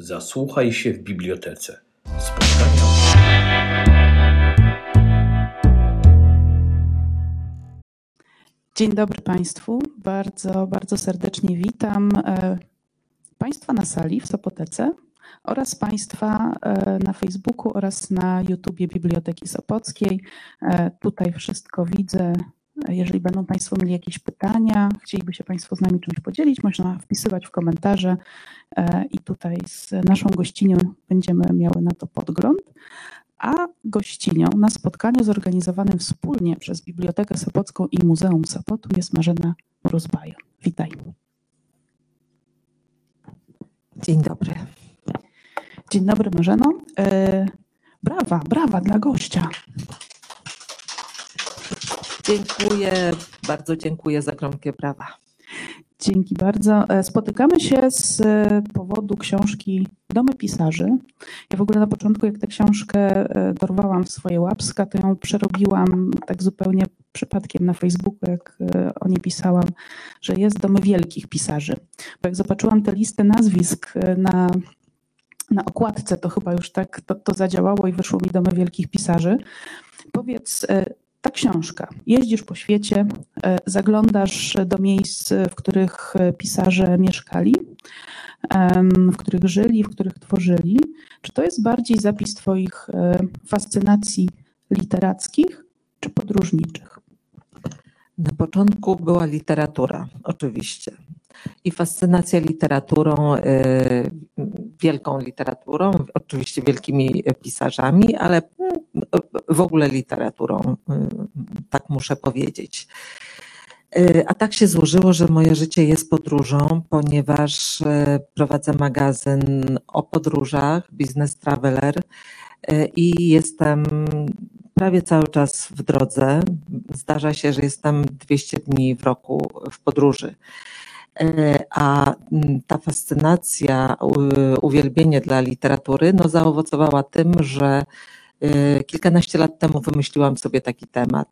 Zasłuchaj się w bibliotece. Spotkania. Dzień dobry Państwu. Bardzo, bardzo serdecznie witam e, Państwa na sali w Sopotece oraz Państwa e, na Facebooku oraz na YouTubie Biblioteki Sopockiej. E, tutaj wszystko widzę. Jeżeli będą Państwo mieli jakieś pytania, chcieliby się Państwo z nami czymś podzielić, można wpisywać w komentarze i tutaj z naszą gościnią będziemy miały na to podgląd. A gościnią na spotkaniu zorganizowanym wspólnie przez Bibliotekę Sopocką i Muzeum Sopotu jest Marzena Mróz-Bajon. Witaj. Dzień dobry. Dzień dobry Marzeno. E, brawa, brawa dla gościa. Dziękuję, bardzo dziękuję za gromkie brawa. Dzięki bardzo. E, spotykamy się z e, powodu książki Domy Pisarzy. Ja w ogóle na początku, jak tę książkę e, dorwałam w swoje łapska, to ją przerobiłam tak zupełnie przypadkiem na Facebooku, jak o niej pisałam, że jest Domy Wielkich Pisarzy. Bo jak zobaczyłam tę listę nazwisk na, na okładce, to chyba już tak to, to zadziałało i wyszło mi Domy Wielkich Pisarzy. Powiedz, ta książka. Jeździsz po świecie, e, zaglądasz do miejsc, w których pisarze mieszkali, w których żyli, w których tworzyli. Czy to jest bardziej zapis Twoich e, fascynacji literackich czy podróżniczych? Na początku była literatura, oczywiście. I fascynacja literaturą, y, wielką literaturą, oczywiście wielkimi pisarzami, ale w ogóle literaturą, y, tak muszę powiedzieć. Y, a tak się złożyło, że moje życie jest podróżą, ponieważ prowadzę magazyn o podróżach, Business Traveler i jestem prawie cały czas w drodze. Zdarza się, że jestem 200 dni w roku w podróży. A mm, ta fascynacja, uwielbienie dla literatury no, zaowocowała tym, że e, kilkanaście lat temu wymyśliłam sobie taki temat.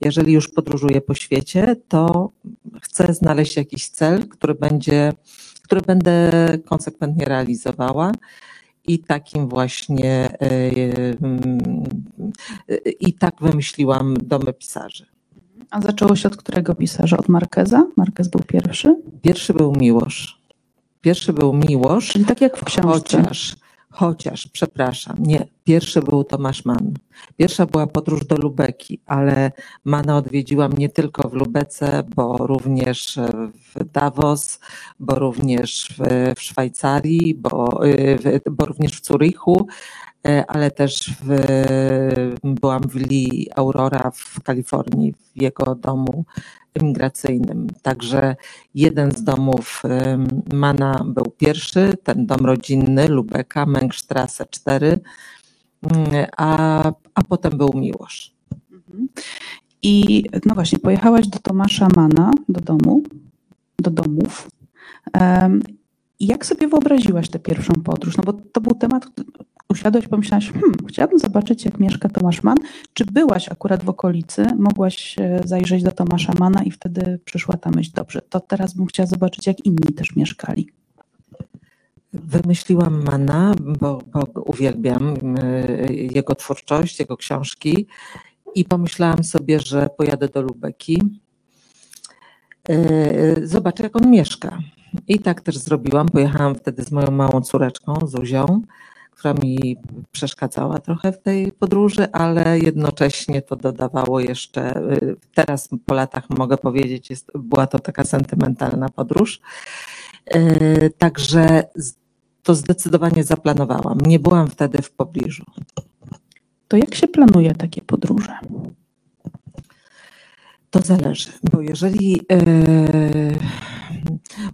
Jeżeli już podróżuję po świecie, to chcę znaleźć jakiś cel, który będzie, który będę konsekwentnie realizowała. I takim właśnie, e, mm, i tak wymyśliłam domy pisarzy. A zaczęło się od którego pisarza? Od Markeza? Markez był pierwszy? Pierwszy był Miłosz. Pierwszy był Miłosz. Czyli tak jak w książce. Chociaż, chociaż, przepraszam, nie. Pierwszy był Tomasz Mann. Pierwsza była podróż do Lubeki, ale Mana odwiedziłam nie tylko w Lubece, bo również w Davos, bo również w, w Szwajcarii, bo, bo również w Zurichu, E, ale też w, byłam w Lee Aurora w Kalifornii, w jego domu emigracyjnym. Także jeden z domów Mana był pierwszy, ten dom rodzinny Lubeka, Mengstrasse 4, mm, a, a potem był Miłosz. Mhm. I no właśnie, pojechałaś do Tomasza Mana, do domu, do domów. Jak sobie wyobraziłaś tę pierwszą podróż? No bo to był temat, usiadłeś, pomyślałaś, hmm, chciałabym zobaczyć, jak mieszka Tomasz Mann. Czy byłaś akurat w okolicy, mogłaś e, zajrzeć do Tomasza Mana i wtedy przyszła ta myśl, dobrze, to teraz bym chciała zobaczyć, jak inni też mieszkali. Wymyśliłam Mana, bo, bo uwielbiam e, jego twórczość, jego książki i pomyślałam sobie, że pojadę do Lubeki, e, zobaczę, jak on mieszka. I tak też zrobiłam. Pojechałam wtedy z moją małą córeczką, Zuzią, która mi przeszkadzała trochę w tej podróży, ale jednocześnie to dodawało jeszcze, y, teraz po latach mogę powiedzieć, jest, była to taka sentymentalna podróż. Y, także to zdecydowanie zaplanowałam. Nie byłam wtedy w pobliżu. To jak się planuje takie podróże? To zależy, bo jeżeli yy,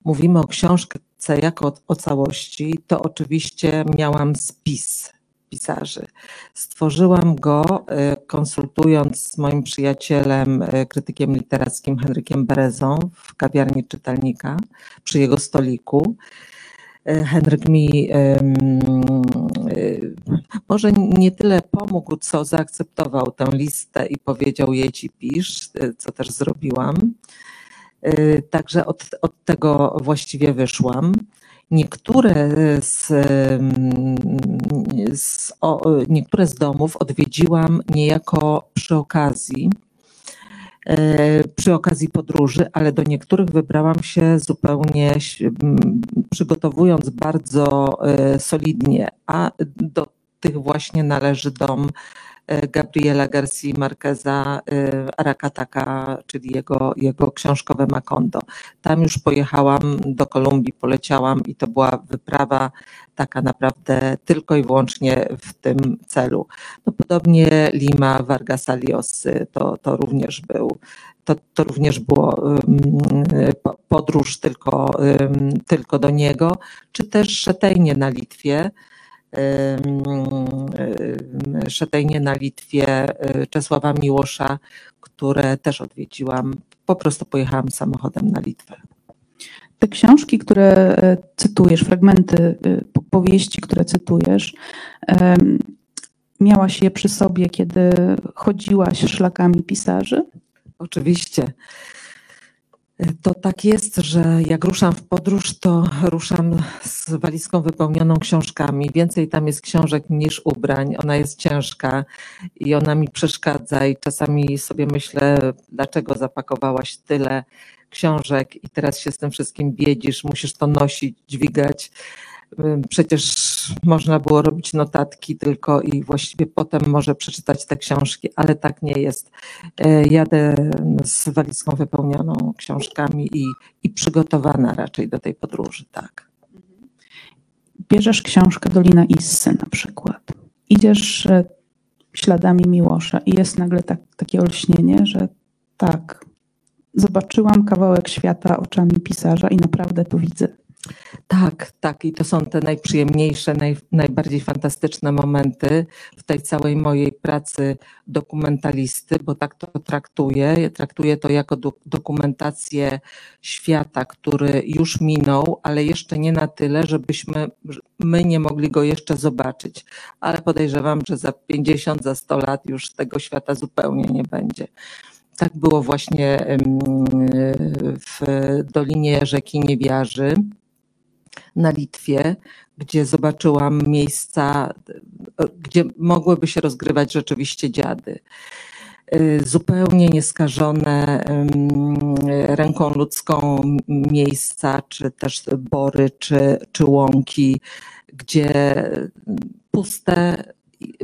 mówimy o książce jako o, całości, to oczywiście miałam spis pisarzy. Stworzyłam go yy, konsultując z moim przyjacielem, yy, krytykiem literackim Henrykiem Berezą w kawiarni czytelnika przy jego stoliku. Henryk mi może nie tyle pomógł, co zaakceptował tę listę i powiedział jej ci pisz, co też zrobiłam. Także od, od tego właściwie wyszłam. Niektóre z, z, o, niektóre z domów odwiedziłam niejako przy okazji, e, przy okazji podróży, ale do niektórych wybrałam się zupełnie przygotowując bardzo e, solidnie, a do tych właśnie należy dom E, Gabriela Garcia Marqueza e, Arakataka, czyli jego, jego książkowe Macondo. Tam już pojechałam do Kolumbii, poleciałam i to była wyprawa taka naprawdę tylko i wyłącznie w tym celu. No, podobnie Lima Vargas Aliosy to, to również był to, to również było podróż tylko, tylko do niego, czy też Szetejnie na Litwie, Szetejnie na Litwie, e, Czesława Miłosza, które też odwiedziłam. Po prostu pojechałam samochodem na Litwę. Te książki, które e, cytujesz, fragmenty e, powieści, które cytujesz, miałaś je przy sobie, kiedy chodziłaś szlakami pisarzy? Oczywiście. To tak jest, że jak ruszam w podróż, to ruszam z walizką wypełnioną książkami. Więcej tam jest książek niż ubrań. Ona jest ciężka i ona mi przeszkadza i czasami sobie myślę, dlaczego zapakowałaś tyle książek i teraz się z tym wszystkim biedzisz, musisz to nosić, dźwigać. Przecież można było robić notatki tylko i właściwie potem może przeczytać te książki, ale tak nie jest. E, jadę z walizką wypełnioną książkami i, i przygotowana raczej do tej podróży, tak. Bierzesz książkę Dolina Issy na przykład. Idziesz e, śladami Miłosza i jest nagle tak, takie olśnienie, że tak, zobaczyłam kawałek świata oczami pisarza i naprawdę to widzę. Tak, tak. I to są te najprzyjemniejsze, naj, najbardziej fantastyczne momenty w tej całej mojej pracy dokumentalisty, bo tak to traktuję. Traktuję to jako do, dokumentację świata, który już minął, ale jeszcze nie na tyle, żebyśmy my nie mogli go jeszcze zobaczyć. Ale podejrzewam, że za 50, za 100 lat już tego świata zupełnie nie będzie. Tak było właśnie w Dolinie Rzeki Niewiarzy na Litwie, gdzie zobaczyłam miejsca, gdzie mogłyby się rozgrywać rzeczywiście dziady. Y, zupełnie nieskażone ręką ludzką miejsca, czy też bory, czy, czy łąki, gdzie puste,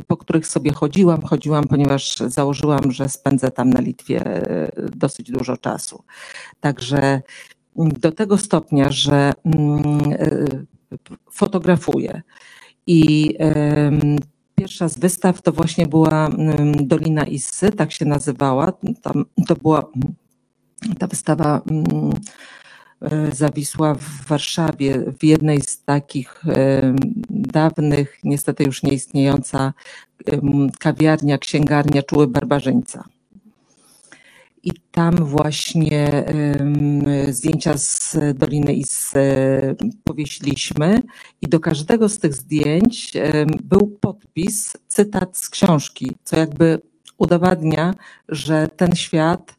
po których sobie chodziłam, chodziłam, ponieważ założyłam, że spędzę tam na Litwie y, dosyć dużo czasu. Także do tego stopnia, że mm, e, fotografuję. I pierwsza z wystaw to właśnie była mm, Dolina Issy, tak się nazywała. Tam, to była ta wystawa mm, e, zawisła w Warszawie, w jednej z takich dawnych, niestety już nieistniejąca kawiarnia, księgarnia Czuły Barbarzyńca i tam właśnie zdjęcia z Doliny Is powiesiliśmy i do każdego z tych zdjęć był podpis, cytat z książki, co jakby udowadnia, że ten świat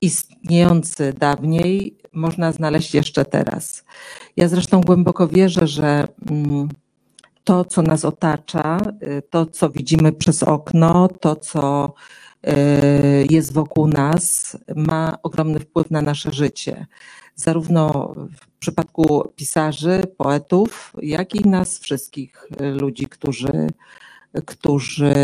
istniejący dawniej można znaleźć jeszcze teraz. Ja zresztą głęboko wierzę, że mm, to, co nas otacza, y, to, co widzimy przez okno, to, co Y, jest wokół nas, ma ogromny wpływ na nasze życie. Zarówno w przypadku pisarzy, poetów, jak i nas wszystkich y, ludzi, którzy, którzy,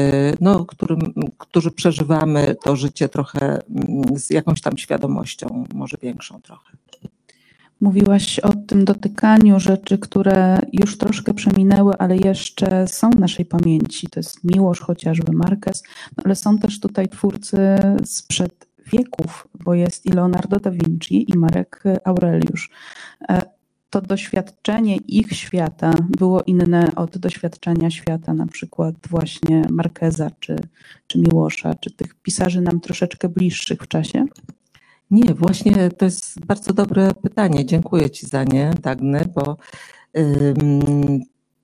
no, którym, którzy przeżywamy to życie trochę mm, z jakąś tam świadomością, może większą trochę. Mówiłaś o tym dotykaniu rzeczy, które już troszkę przeminęły, ale jeszcze są w naszej pamięci. To jest Miłosz chociażby, Marquez, no ale są też tutaj twórcy sprzed wieków, bo jest i Leonardo da Vinci, i Marek Aureliusz. E, to doświadczenie ich świata było inne od doświadczenia świata na przykład właśnie Markeza czy, czy Miłosza, czy tych pisarzy nam troszeczkę bliższych w czasie? Nie, właśnie to jest bardzo dobre pytanie. Dziękuję Ci za nie, Dagny, bo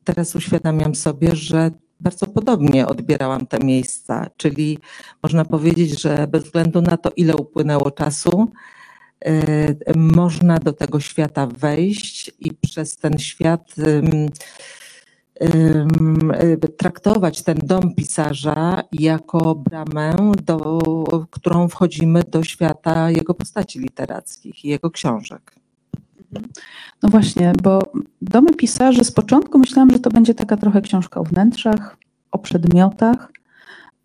teraz uświadamiam sobie, że bardzo podobnie odbierałam te miejsca, czyli można powiedzieć, że bez względu na to, ile upłynęło czasu, y, można do tego świata wejść i przez ten świat traktować ten dom pisarza jako bramę, do, którą wchodzimy do świata jego postaci literackich i jego książek. No właśnie, bo domy pisarzy z początku myślałam, że to będzie taka trochę książka o wnętrzach, o przedmiotach,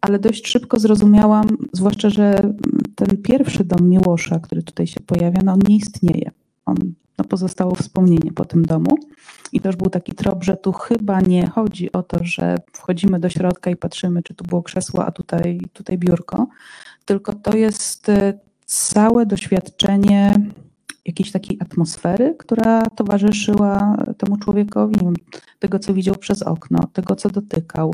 ale dość szybko zrozumiałam, zwłaszcza, że ten pierwszy dom Miłosza, który tutaj się pojawia, no on nie istnieje. On no pozostało wspomnienie po tym domu. I już był taki trop, że tu chyba nie chodzi o to, że wchodzimy do środka i patrzymy, czy tu było krzesło, a tutaj, tutaj biurko, tylko to jest e, całe doświadczenie jakiejś takiej atmosfery, która towarzyszyła temu człowiekowi, tego, co widział przez okno, tego, co dotykał,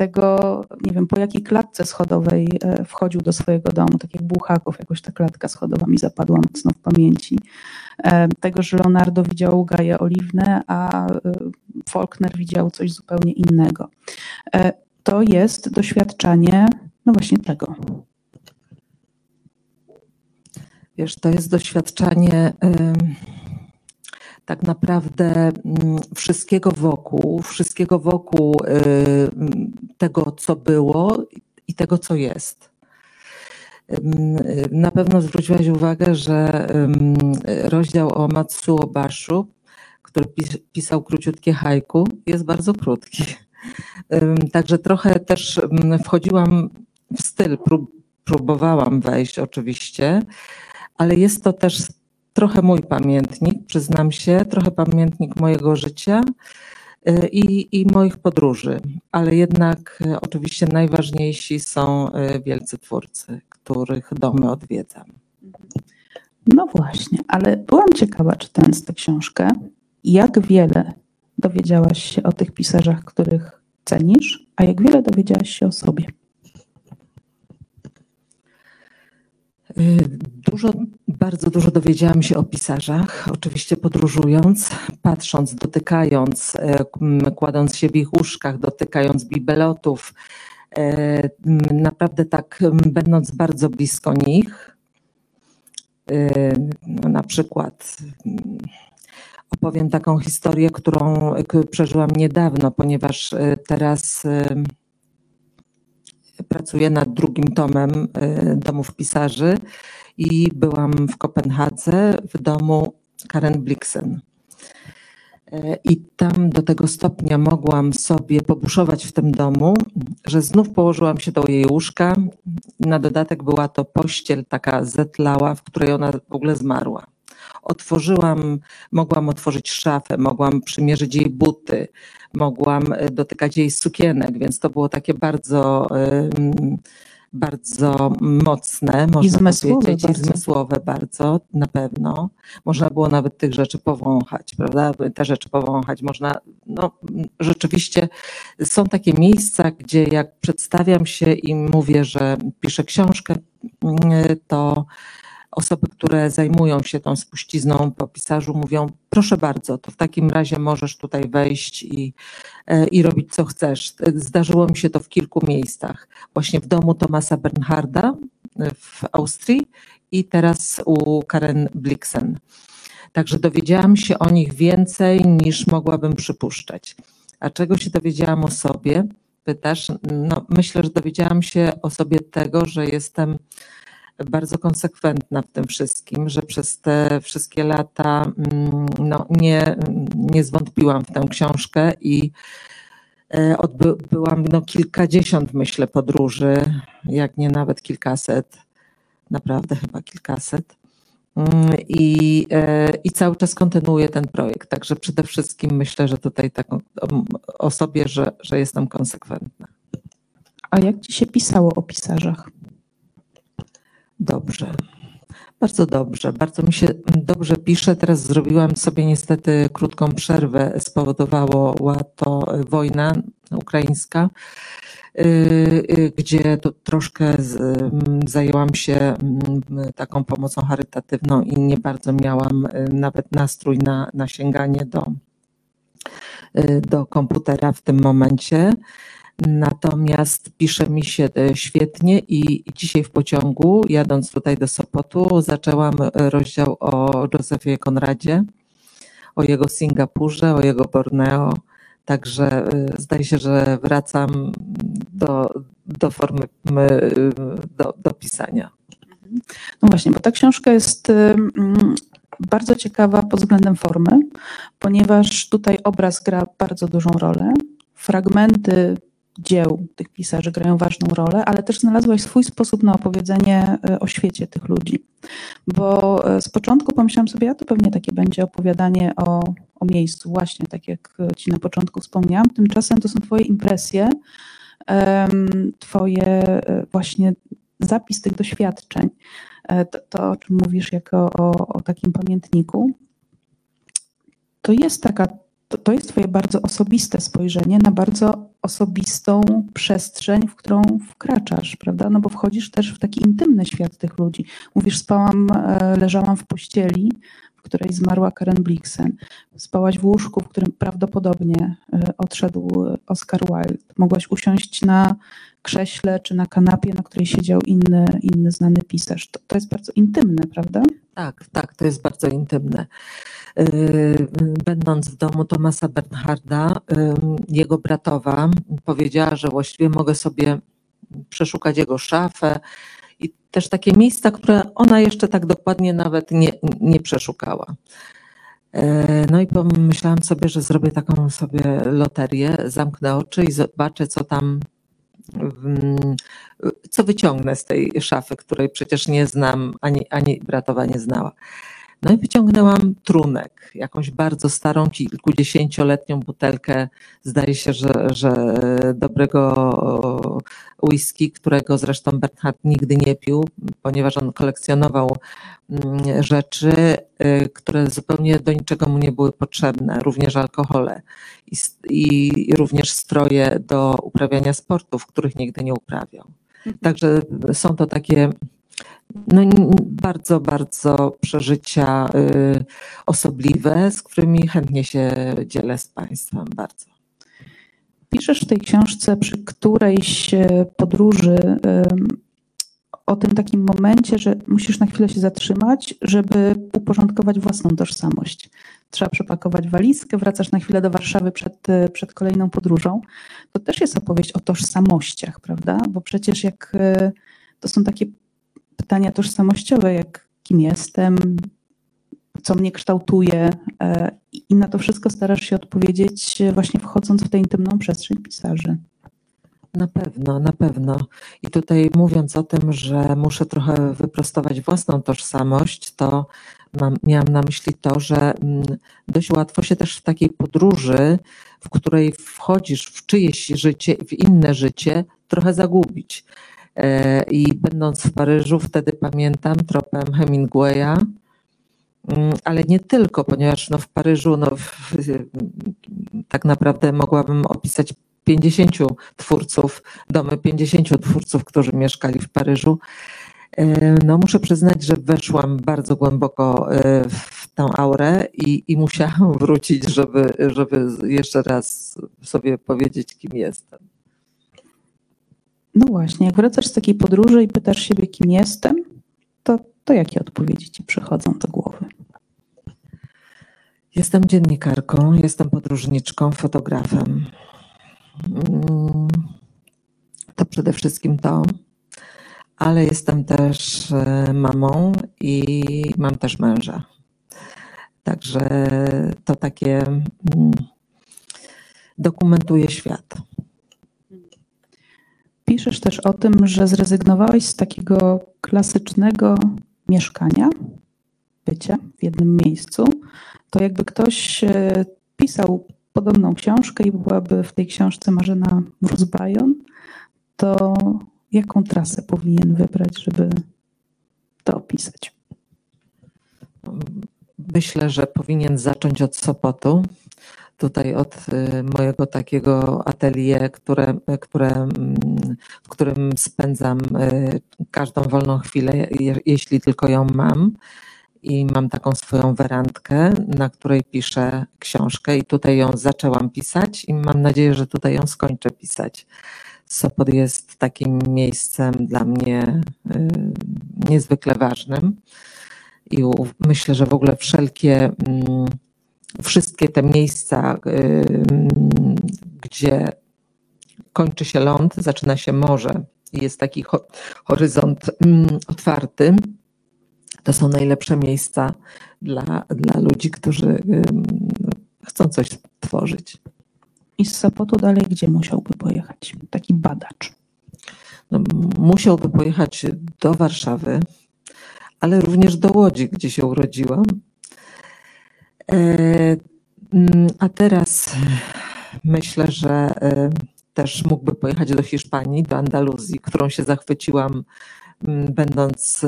tego, nie wiem, po jakiej klatce schodowej e, wchodził do swojego domu, tak jak Buchaków, jakoś ta klatka schodowa mi zapadła mocno w pamięci. E, tego, że Leonardo widział gaje oliwne, a e, Faulkner widział coś zupełnie innego. To jest doświadczenie, no właśnie tego. Wiesz, to jest doświadczenie tak naprawdę mm, wszystkiego wokół, wszystkiego wokół y, tego, co było i tego, co jest. Na pewno zwróciłaś uwagę, że rozdział o Matsuo Bashu, który pisał króciutkie haiku, jest bardzo krótki. Także trochę też wchodziłam w styl, próbowałam wejść oczywiście, ale jest to też trochę mój pamiętnik, przyznam się, trochę pamiętnik mojego życia y, i, i moich podróży, ale jednak y, oczywiście najważniejsi są y, wielcy twórcy, których domy odwiedzam. No właśnie, ale byłam ciekawa, czytając tę książkę, jak wiele dowiedziałaś się o tych pisarzach, których cenisz, a jak wiele dowiedziałaś się o sobie. Dużo, bardzo dużo dowiedziałam się o pisarzach, oczywiście podróżując, patrząc, dotykając, e, kładąc się w ich łóżkach, dotykając bibelotów, e, naprawdę tak będąc bardzo blisko nich. No, na przykład opowiem taką historię, którą przeżyłam niedawno, ponieważ teraz pracuję nad drugim tomem y, Domów Pisarzy i byłam w Kopenhadze w domu Karen Blixen. Y, I tam do tego stopnia mogłam sobie pobuszować w tym domu, że znów położyłam się do jej łóżka. Na dodatek była to pościel taka zetlała, w której ona w ogóle zmarła. Otworzyłam, mogłam otworzyć szafę, mogłam przymierzyć jej buty, mogłam e, dotykać jej sukienek, więc to było takie bardzo bardzo mocne, można I zmysłowe powiedzieć, bardzo. i zmysłowe bardzo, na pewno. Można było nawet tych rzeczy powąchać, prawda? Te rzeczy powąchać. Można, no rzeczywiście są takie miejsca, gdzie jak przedstawiam się i mówię, że piszę książkę, to osoby, które zajmują się tą spuścizną po pisarzu mówią, proszę bardzo, to w takim razie możesz tutaj wejść i, e, i robić co chcesz. Zdarzyło mi się to w kilku miejscach. Właśnie w domu Tomasa Bernharda w Austrii i teraz u Karen Blixen. Także dowiedziałam się o nich więcej niż mogłabym przypuszczać. A czego się dowiedziałam o sobie? Pytasz? No, myślę, że dowiedziałam się o sobie tego, że jestem bardzo konsekwentna w tym wszystkim, że przez te wszystkie lata mm, no, nie, nie zwątpiłam w tę książkę i e, odbyłam no, kilkadziesiąt, myślę, podróży, jak nie nawet kilkaset, naprawdę chyba kilkaset. Mm, I, e, I cały czas kontynuuję ten projekt. Także przede wszystkim myślę, że tutaj tak o, sobie, że, że jestem konsekwentna. A jak ci się pisało o pisarzach? Dobrze. Bardzo dobrze, bardzo mi się dobrze pisze. Teraz zrobiłam sobie niestety krótką przerwę, spowodowała to wojna ukraińska, y, y, gdzie to troszkę zajęłam się mm, taką pomocą charytatywną i nie bardzo miałam y, nawet nastrój na, na sięganie do, do komputera w tym momencie. Natomiast pisze mi się e, świetnie i dzisiaj w pociągu, jadąc tutaj do Sopotu, zaczęłam rozdział o Józefie Konradzie, o jego Singapurze, o jego Borneo. Także zdaje się, że wracam do, do formy do, do pisania. No właśnie, bo ta książka jest bardzo ciekawa pod względem formy, ponieważ tutaj obraz gra bardzo dużą rolę. Fragmenty dzieł tych pisarzy grają ważną rolę, ale też znalazłaś swój sposób na opowiedzenie e, o świecie tych ludzi. Bo e, z początku pomyślałam sobie, a to pewnie takie będzie opowiadanie o, o miejscu, właśnie tak jak Ci na początku wspomniałam. Tymczasem to są Twoje impresje, Twoje e, właśnie zapis tych doświadczeń. To, to o czym mówisz jako o, o takim pamiętniku, to jest taka to, to jest Twoje bardzo osobiste spojrzenie na bardzo osobistą przestrzeń, w którą wkraczasz, prawda? No bo wchodzisz też w taki intymny świat tych ludzi. Mówisz, spałam, e, leżałam w pościeli, w której zmarła Karen Blixen. Spałaś w łóżku, w którym prawdopodobnie e, odszedł Oscar Wilde. Mogłaś usiąść na krześle czy na kanapie, na której siedział inny, inny znany pisarz. To, to jest bardzo intymne, prawda? Tak, tak, to jest bardzo intymne. Y, będąc w domu Tomasa Bernharda, jego bratowa powiedziała, że właściwie mogę sobie przeszukać jego szafę i też takie miejsca, które ona jeszcze tak dokładnie nawet nie, nie przeszukała. Y, no i pomyślałam sobie, że zrobię taką sobie loterię, zamknę oczy i zobaczę, co tam, co wyciągnę z tej szafy, której przecież nie znam, ani, ani bratowa nie znała. No i wyciągnęłam trunek, jakąś bardzo starą, kilkudziesięcioletnią butelkę, zdaje się, że, że dobrego whisky, którego zresztą Bernhard nigdy nie pił, ponieważ on kolekcjonował mm, rzeczy, y, które zupełnie do niczego mu nie były potrzebne, również alkohole i, i również stroje do uprawiania sportów, których nigdy nie uprawiał. Mhm. Także są to takie no, bardzo, bardzo przeżycia y, osobliwe, z którymi chętnie się dzielę z Państwem. Bardzo. Piszesz w tej książce przy którejś podróży o tym takim momencie, że musisz na chwilę się zatrzymać, żeby uporządkować własną tożsamość. Trzeba przepakować walizkę, wracasz na chwilę do Warszawy przed, e, przed kolejną podróżą. To też jest opowieść o tożsamościach, prawda? Bo przecież jak e, to są takie pytania tożsamościowe, jak kim jestem, co mnie kształtuje e, i na to wszystko starasz się odpowiedzieć właśnie wchodząc w tę intymną przestrzeń pisarzy. Na pewno, na pewno. I tutaj mówiąc o tym, że muszę trochę wyprostować własną tożsamość, to mam, miałam na myśli to, że mm, dość łatwo się też w takiej podróży, w której wchodzisz w czyjeś życie, w inne życie, trochę zagubić. E, I będąc w Paryżu, wtedy pamiętam tropem Hemingwaya, mm, ale nie tylko, ponieważ no w Paryżu no w, tak naprawdę mogłabym opisać 50 twórców, domy 50 twórców, którzy mieszkali w Paryżu. E, no muszę przyznać, że weszłam bardzo głęboko e, w tę aurę i, i musiałam wrócić, żeby, żeby jeszcze raz sobie powiedzieć, kim jestem. No właśnie, jak wracasz z takiej podróży i pytasz siebie, kim jestem, to, to jakie odpowiedzi ci przychodzą do głowy? Jestem dziennikarką, jestem podróżniczką, fotografem. Mm, to przede wszystkim to, ale jestem też e, mamą i mam też męża. Także to takie mm, dokumentuje świat. Piszesz też o tym, że zrezygnowałeś z takiego klasycznego mieszkania, bycia w jednym miejscu. To jakby ktoś e, pisał podobną książkę i byłaby w tej książce Marzena Mróz-Bajon, to jaką trasę powinien wybrać, żeby to opisać? Myślę, że powinien zacząć od Sopotu, tutaj od y, mojego takiego atelier, które, które, mm, w którym spędzam y, każdą wolną chwilę, jeśli tylko ją mam. i mam taką swoją werandkę, na której piszę książkę i tutaj ją zaczęłam pisać i mam nadzieję, że tutaj ją skończę pisać. Sopot jest takim miejscem dla mnie y, niezwykle ważnym i myślę, że w ogóle wszelkie, mm, wszystkie te miejsca, y, gdzie kończy się ląd, zaczyna się morze i jest taki horyzont mm, otwarty, to są najlepsze miejsca dla, dla ludzi, którzy chcą coś tworzyć. I z Sopotu dalej gdzie musiałby pojechać? Taki badacz. No, musiałby pojechać do Warszawy, ale również do Łodzi, gdzie się urodziłam. A teraz myślę, że e, też mógłby pojechać do Hiszpanii, do Andaluzji, którą się zachwyciłam Mm, będąc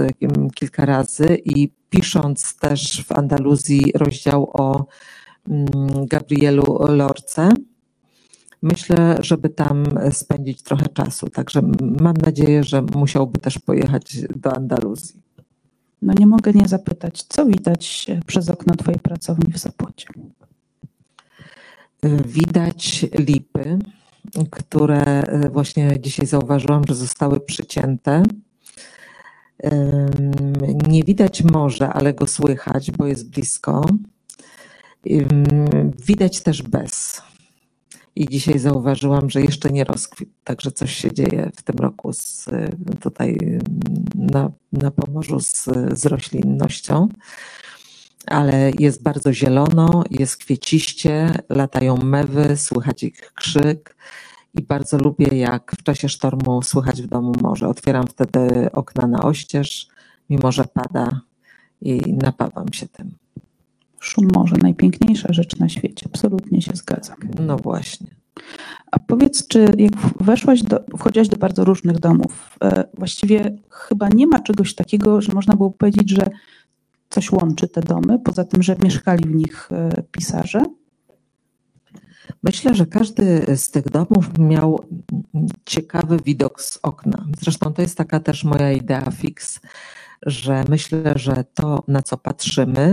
kilka razy i pisząc też w Andaluzji rozdział o mm, Gabrielu Lorce. Myślę, żeby tam spędzić trochę czasu. Także mam nadzieję, że musiałby też pojechać do Andaluzji. No nie mogę nie zapytać, co widać przez okno Twojej pracowni w Sopocie? Widać lipy, które właśnie dzisiaj zauważyłam, że zostały przycięte. Nie widać morza, ale go słychać, bo jest blisko. Widać też bez. I dzisiaj zauważyłam, że jeszcze nie rozkwit, także coś się dzieje w tym roku z, tutaj na, na Pomorzu z, z roślinnością. Ale jest bardzo zielono, jest kwieciście, latają mewy, słychać ich krzyk i bardzo lubię, jak w czasie sztormu słychać w domu morze. Otwieram wtedy okna na oścież, mimo że pada i napawam się tym. Szum morza, najpiękniejsza rzecz na świecie. Absolutnie się zgadzam. No właśnie. A powiedz, czy jak weszłaś do, wchodziłaś do bardzo różnych domów, e, właściwie chyba nie ma czegoś takiego, że można było powiedzieć, że coś łączy te domy, poza tym, że mieszkali w nich e, pisarze? Myślę, że każdy z tych domów miał ciekawy widok z okna. Zresztą to jest taka też moja idea fix, że myślę, że to, na co patrzymy,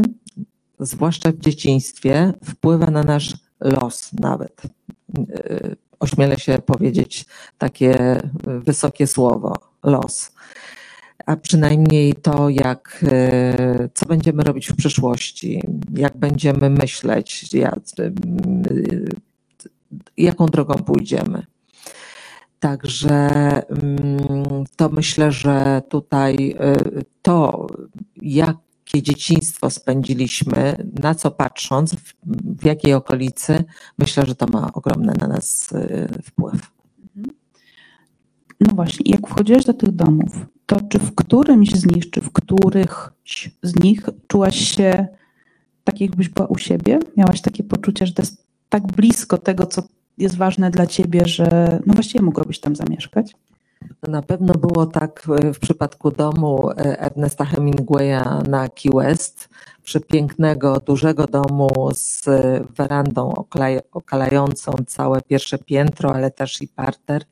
zwłaszcza w dzieciństwie, wpływa na nasz los nawet. Ośmielę się powiedzieć takie wysokie słowo los. A przynajmniej to, jak, co będziemy robić w przyszłości, jak będziemy myśleć, jak, jaką drogą pójdziemy. Także mm, to myślę, że tutaj y, to, jakie dzieciństwo spędziliśmy, na co patrząc, w jakiej okolicy, myślę, że to ma ogromny na nas y, wpływ. No właśnie, jak wchodziłeś do tych domów, to czy w którymś z nich, czy w którychś z nich czułaś się tak, jakbyś była u siebie? Miałaś takie poczucie, że to jest tak blisko tego, co jest ważne dla ciebie, że no właściwie mogłabyś tam zamieszkać? Na pewno było tak w przypadku domu e, Ernesta Hemingwaya na Key West, przepięknego, dużego domu z werandą okalającą całe pierwsze piętro, ale też i parter.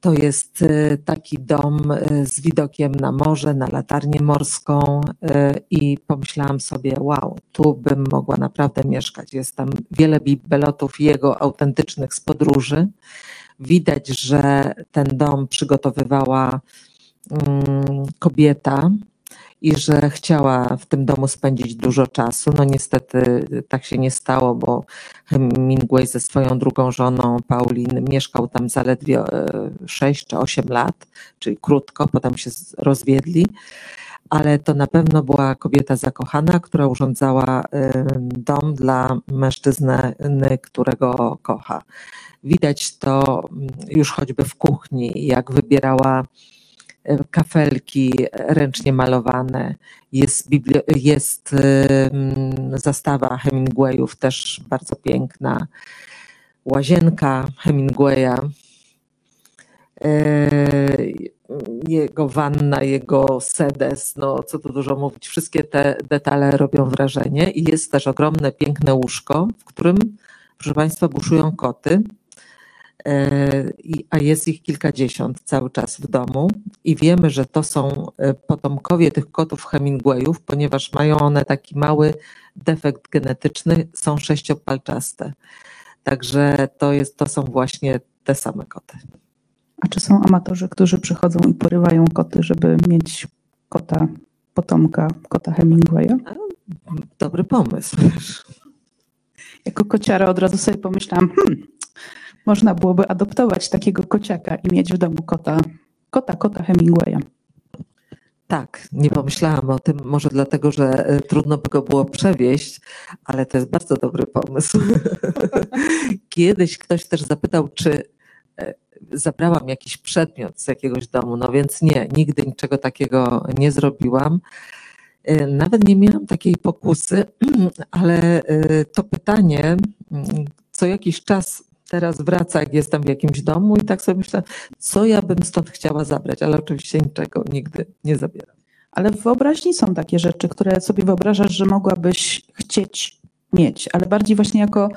To jest taki dom z widokiem na morze, na latarnię morską i pomyślałam sobie, wow, tu bym mogła naprawdę mieszkać. Jest tam wiele bibelotów jego autentycznych z podróży. Widać, że ten dom przygotowywała mm, kobieta, i że chciała w tym domu spędzić dużo czasu. No niestety tak się nie stało, bo Hemingway ze swoją drugą żoną Paulin mieszkał tam zaledwie 6 e, czy 8 lat, czyli krótko, potem się rozwiedli. Ale to na pewno była kobieta zakochana, która urządzała e, dom dla mężczyzny, którego kocha. Widać to mm, już choćby w kuchni, jak wybierała kafelki ręcznie malowane, jest, jest zastawa Hemingwayów też bardzo piękna, łazienka Hemingwaya, e, jego wanna, jego sedes, no co tu dużo mówić, wszystkie te detale robią wrażenie i jest też ogromne, piękne łóżko, w którym, proszę Państwa, buszują koty. E, a jest ich kilkadziesiąt cały czas w domu i wiemy, że to są e, potomkowie tych kotów Hemingwayów, ponieważ mają one taki mały defekt genetyczny, są sześciopalczaste. Także to, jest, to są właśnie te same koty. A czy są amatorzy, którzy przychodzą i porywają koty, żeby mieć kota, potomka kota Hemingwaya? Dobry pomysł. Jako kociara od razu sobie pomyślałam, hmm, można byłoby adoptować takiego kociaka i mieć w domu kota, kota, kota Hemingwaya. Tak, nie pomyślałam o tym, może dlatego, że e, trudno by go było przewieźć, ale to jest bardzo dobry pomysł. Kiedyś ktoś też zapytał, czy e, zabrałam jakiś przedmiot z jakiegoś domu, no więc nie, nigdy niczego takiego nie zrobiłam. E, Nawet nie miałam takiej pokusy, ale to pytanie mm, co jakiś czas teraz wraca, jak jestem w jakimś domu i tak sobie myślę, co ja bym stąd chciała zabrać, ale oczywiście niczego nigdy nie zabieram. Ale w wyobraźni są takie rzeczy, które sobie wyobrażasz, że mogłabyś chcieć mieć, ale bardziej właśnie jako,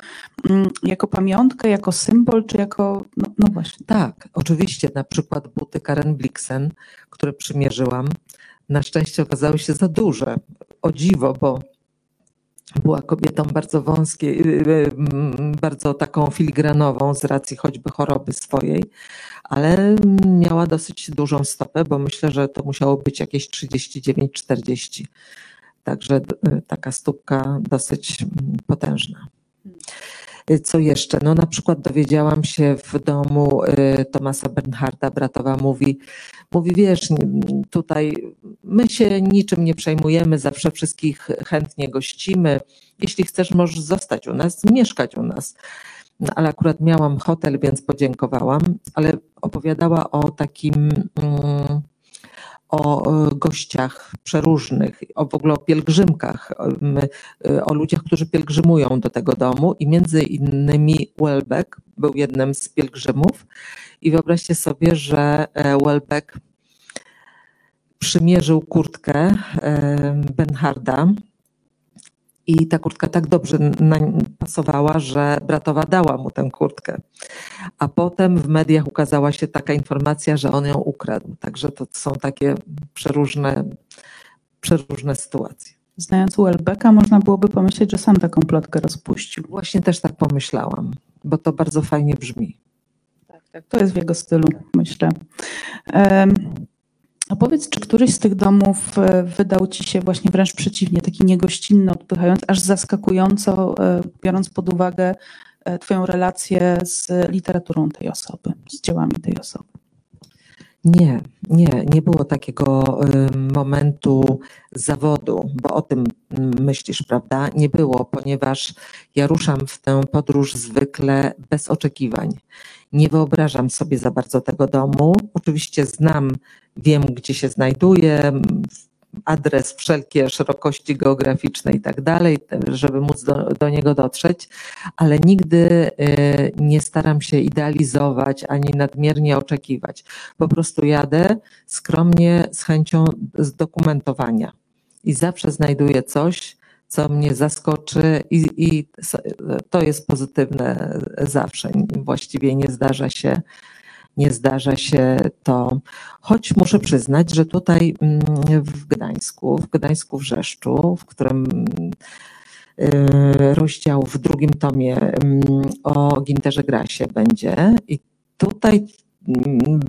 mm, jako pamiątkę, jako symbol, czy jako, no, no właśnie. Tak, oczywiście, na przykład buty Karen Blixen, które przymierzyłam, na szczęście okazały się za duże. O dziwo, bo była kobietą bardzo wąskiej, yy, mm, bardzo taką filigranową z racji choćby choroby swojej, ale miała dosyć dużą stopę, bo myślę, że to musiało być jakieś 39-40. Także yy, taka stópka dosyć mm, potężna. Y, Co jeszcze? No na przykład dowiedziałam się w domu y, Tomasa Bernharda, bratowa mówi, mówi wiesz, tutaj my się niczym nie przejmujemy, zawsze wszystkich chętnie gościmy. Jeśli chcesz, możesz zostać u nas, mieszkać u nas. No, ale akurat miałam hotel, więc podziękowałam, ale opowiadała o takim, mm, o e, gościach przeróżnych, o w ogóle o pielgrzymkach, e, o ludziach, którzy pielgrzymują do tego domu. I między innymi Welbeck był jednym z pielgrzymów. I wyobraźcie sobie, że e, Welbeck przymierzył kurtkę Benharda i ta kurtka tak dobrze pasowała, że bratowa dała mu tę kurtkę. A potem w mediach ukazała się taka informacja, że on ją ukradł. Także to są takie przeróżne, przeróżne sytuacje. Znając Welbecka, można byłoby pomyśleć, że sam taką plotkę rozpuścił. Właśnie też tak pomyślałam, bo to bardzo fajnie brzmi. Tak, tak. To jest w jego stylu, myślę. Em, A powiedz, czy któryś z tych domów e, wydał ci się właśnie wręcz przeciwnie, taki niegościnny, odpychający, aż zaskakująco, e, biorąc pod uwagę e, Twoją relację z literaturą tej osoby, z dziełami tej osoby? Nie, nie, nie było takiego momentu zawodu, bo o tym mm, myślisz, prawda? Nie było, ponieważ ja ruszam w tę podróż zwykle bez oczekiwań. Nie wyobrażam sobie za bardzo tego domu. Oczywiście znam, wiem, gdzie się znajduje, m, adres, wszelkie szerokości geograficzne i tak dalej, żeby móc do, do niego dotrzeć, ale nigdy y, nie staram się idealizować ani nadmiernie oczekiwać po prostu jadę skromnie z chęcią zdokumentowania i zawsze znajduję coś, co mnie zaskoczy i, i to jest pozytywne zawsze. Właściwie nie zdarza się, nie zdarza się to, choć muszę przyznać, że tutaj mm, w Gdańsku, w Gdańsku w Rzeszczu, w którym y, rozdział w drugim tomie mm, o Ginterze Grasie będzie i tutaj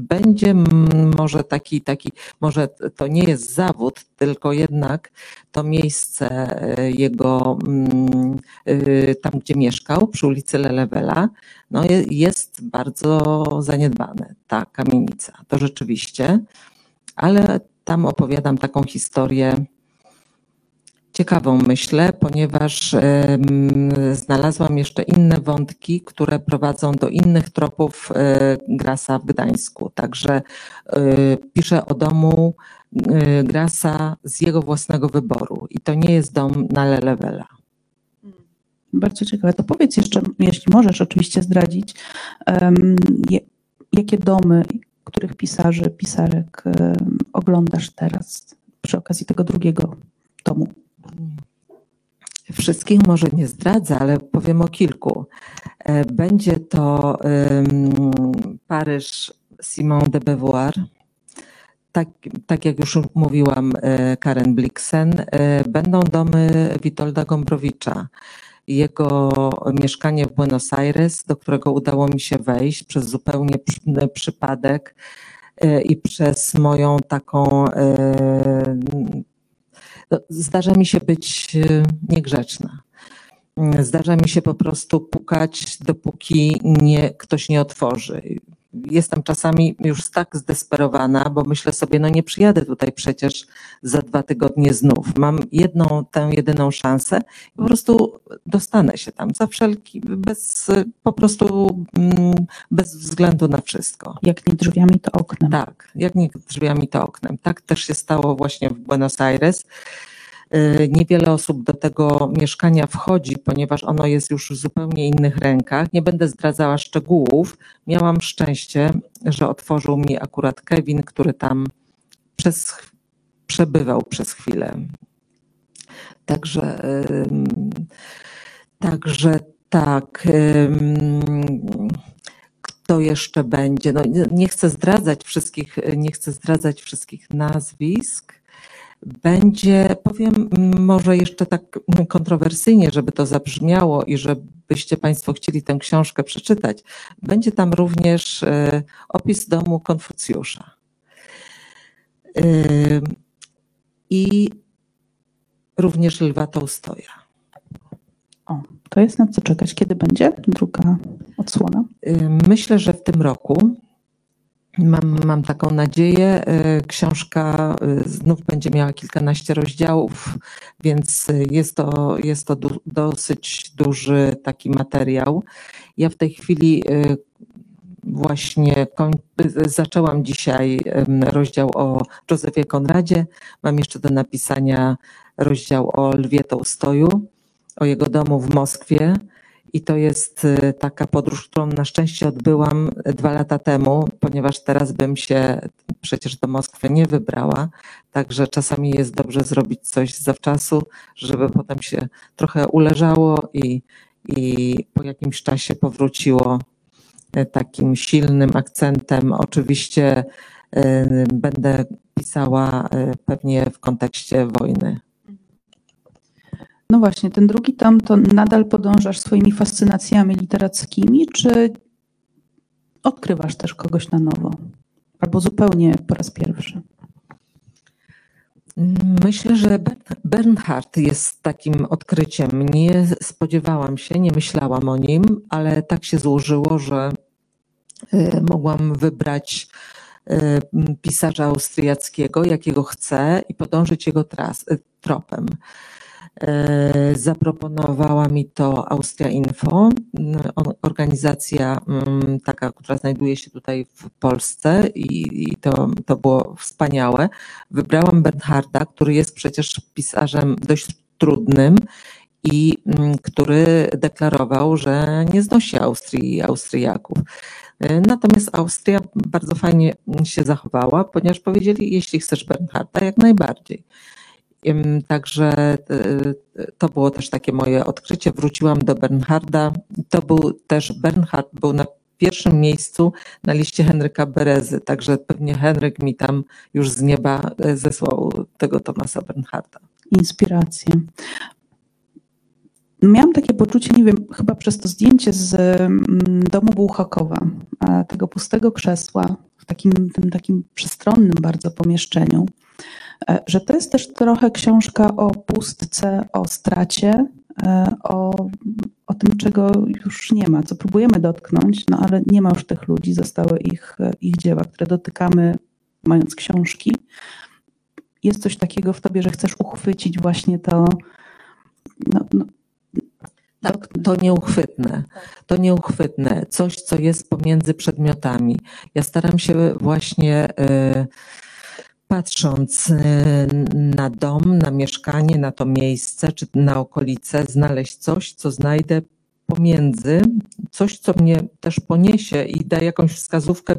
będzie może taki, taki, może to nie jest zawód, tylko jednak to miejsce y, jego, mm, y, tam gdzie mieszkał, przy ulicy Lelewela, no je- jest bardzo zaniedbane, ta kamienica, to rzeczywiście, ale tam opowiadam taką historię ciekawą, myślę, ponieważ znalazłam jeszcze inne wątki, które prowadzą do innych tropów e, Grasa w Gdańsku. Także e, piszę o domu e, Grasa z jego własnego wyboru i to nie jest dom na Lelewela. Bardzo ciekawe. To powiedz jeszcze, jeśli możesz oczywiście zdradzić, jakie domy, których pisarzy, pisarek oglądasz teraz przy okazji tego drugiego tomu? Wszystkich może nie zdradzę, ale powiem o kilku. E, Będzie to Paryż Simon de Beauvoir. Tak, tak jak już mówiłam, e, Karen Blixen. E, Będą domy Witolda Gombrowicza. Jego mieszkanie w Buenos Aires, do którego udało mi się wejść przez zupełnie przy- przypadek i przez moją taką zdarza mi się być e, niegrzeczna. Zdarza mi się po prostu pukać, dopóki nie, ktoś nie otworzy. Jestem czasami już tak zdesperowana, bo myślę sobie, no nie przyjadę tutaj przecież za dwa tygodnie znów. Mam jedną, tę jedyną szansę i po prostu dostanę się tam za wszelki, bez, po prostu mm, bez względu na wszystko. Jak nie drzwiami, to oknem. Tak, jak nie drzwiami, to oknem. Tak też się stało właśnie w Buenos Aires. Y, Niewiele osób do tego mieszkania wchodzi, ponieważ ono jest już w zupełnie innych rękach. Nie będę zdradzała szczegółów. Miałam szczęście, że otworzył mi akurat Kevin, który tam przez, przebywał przez chwilę. Także, także tak. Kto jeszcze będzie? No, nie chcę zdradzać wszystkich, nie chcę zdradzać wszystkich nazwisk. Będzie, powiem może jeszcze tak kontrowersyjnie, żeby to zabrzmiało i żebyście Państwo chcieli tę książkę przeczytać. Będzie tam również e, opis domu Konfucjusza. Ym, I również Lwa Tołstoja. O, to jest na co czekać. Kiedy będzie druga odsłona? Y, Myślę, że w tym roku mam, mam taką nadzieję. Y, Książka y, znów będzie miała kilkanaście rozdziałów, więc y, jest to, jest to du, dosyć duży taki materiał. Ja w tej chwili właśnie zaczęłam dzisiaj rozdział o Józefie Konradzie. Mam jeszcze do napisania rozdział o Lwie Tołstoju, o jego domu w Moskwie. I to jest y, taka podróż, którą na szczęście odbyłam y, dwa lata temu, ponieważ teraz bym się przecież do Moskwy nie wybrała. Także czasami jest dobrze zrobić coś zawczasu, żeby potem się trochę uleżało i, i po jakimś czasie powróciło y, takim silnym akcentem. Oczywiście będę pisała pewnie w kontekście wojny. No właśnie, ten drugi tom to nadal podążasz swoimi fascynacjami literackimi, czy odkrywasz też kogoś na nowo? Albo zupełnie po raz pierwszy? Myślę, że Bern- Bernhard jest takim odkryciem. Nie spodziewałam się, nie myślałam o nim, ale tak się złożyło, że y, mogłam wybrać y, pisarza austriackiego, jakiego chcę i podążyć jego tras, tropem. Y, Zaproponowała mi to Austria Info, o- organizacja mm, taka, która znajduje się tutaj w Polsce i, i to, to było wspaniałe. Wybrałam Bernharda, który jest przecież pisarzem dość trudnym i mm, który deklarował, że nie znosi Austrii i Austriaków. Y, Natomiast Austria bardzo fajnie się zachowała, ponieważ powiedzieli, jeśli chcesz Bernharda, jak najbardziej. Także y, to było też takie moje odkrycie. Wróciłam do Bernharda. To był też Bernhard był na pierwszym miejscu na liście Henryka Berezy, także pewnie Henryk mi tam już z nieba y, zesłał tego Tomasa Bernharda. Inspirację. Miałam takie poczucie, nie wiem, chyba przez to zdjęcie z mm, domu Bułhakowa, e, tego pustego krzesła w takim, tym takim przestronnym bardzo pomieszczeniu, e, że to jest też trochę książka o pustce, o stracie, e, o, o tym, czego już nie ma, co próbujemy dotknąć, no ale nie ma już tych ludzi, zostały ich, e, ich dzieła, które dotykamy mając książki. Jest coś takiego w tobie, że chcesz uchwycić właśnie to, no, no, Tak, to nieuchwytne. To nieuchwytne. Coś, co jest pomiędzy przedmiotami. Ja staram się właśnie y, patrząc y, na dom, na mieszkanie, na to miejsce, czy na okolice, znaleźć coś, co znajdę pomiędzy, coś, co mnie też poniesie i da jakąś wskazówkę, w,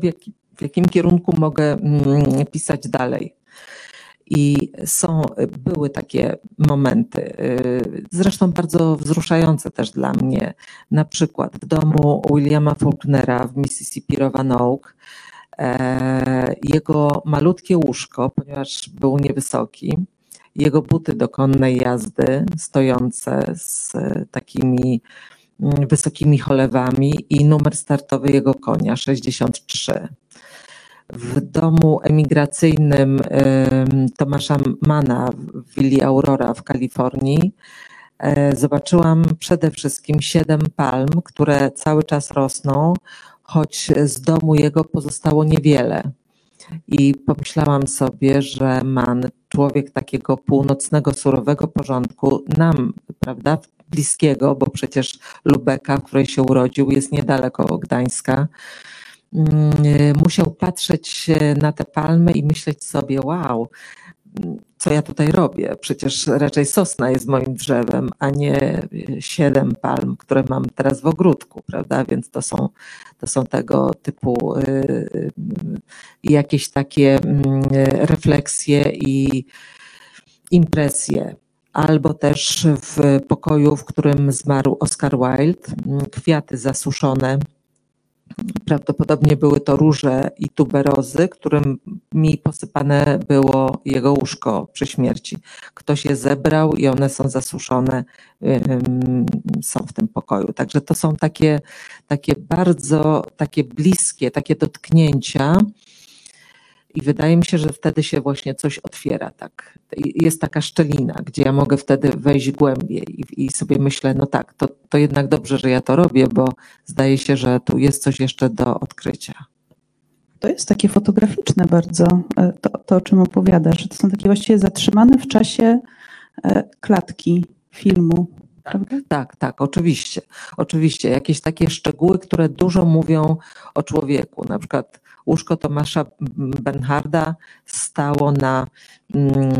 w jakim kierunku mogę mm, pisać dalej. I są, były takie momenty, zresztą bardzo wzruszające też dla mnie. Na przykład w domu Williama Faulknera w Mississippi Roanoke jego malutkie łóżko, ponieważ był niewysoki, jego buty do konnej jazdy stojące z takimi mm, wysokimi cholewami i numer startowy jego konia 63 w domu emigracyjnym Tomasza Mana w willi Aurora w Kalifornii e, zobaczyłam przede wszystkim siedem palm, które cały czas rosną, choć z domu jego pozostało niewiele. I pomyślałam sobie, że Man, człowiek takiego północnego, surowego porządku, nam, prawda, bliskiego, bo przecież Lubeka, w której się urodził, jest niedaleko Gdańska, Mm, musiał patrzeć na te palmy i myśleć sobie, wow, co ja tutaj robię? Przecież raczej sosna jest moim drzewem, a nie siedem palm, które mam teraz w ogródku, prawda? Więc to są, to są tego typu y, y, jakieś takie mm, refleksje i impresje. Albo też w pokoju, w którym zmarł Oscar Wilde, mm, kwiaty zasuszone Prawdopodobnie były to róże i tuberozy, którymi posypane było jego łóżko przy śmierci. Ktoś je zebrał i one są zasuszone, są w tym pokoju. Także to są takie, takie bardzo takie bliskie, takie dotknięcia, i wydaje mi się, że wtedy się właśnie coś otwiera, tak. Jest taka szczelina, gdzie ja mogę wtedy wejść głębiej i, i sobie myślę, no tak, to, to jednak dobrze, że ja to robię, bo zdaje się, że tu jest coś jeszcze do odkrycia. To jest takie fotograficzne bardzo, e, to, to o czym opowiadasz, to są takie właściwie zatrzymane w czasie e, klatki filmu. Prawda? Tak, tak, oczywiście. Oczywiście. Jakieś takie szczegóły, które dużo mówią o człowieku. Na przykład Łóżko Tomasza Bernharda stało na, mm,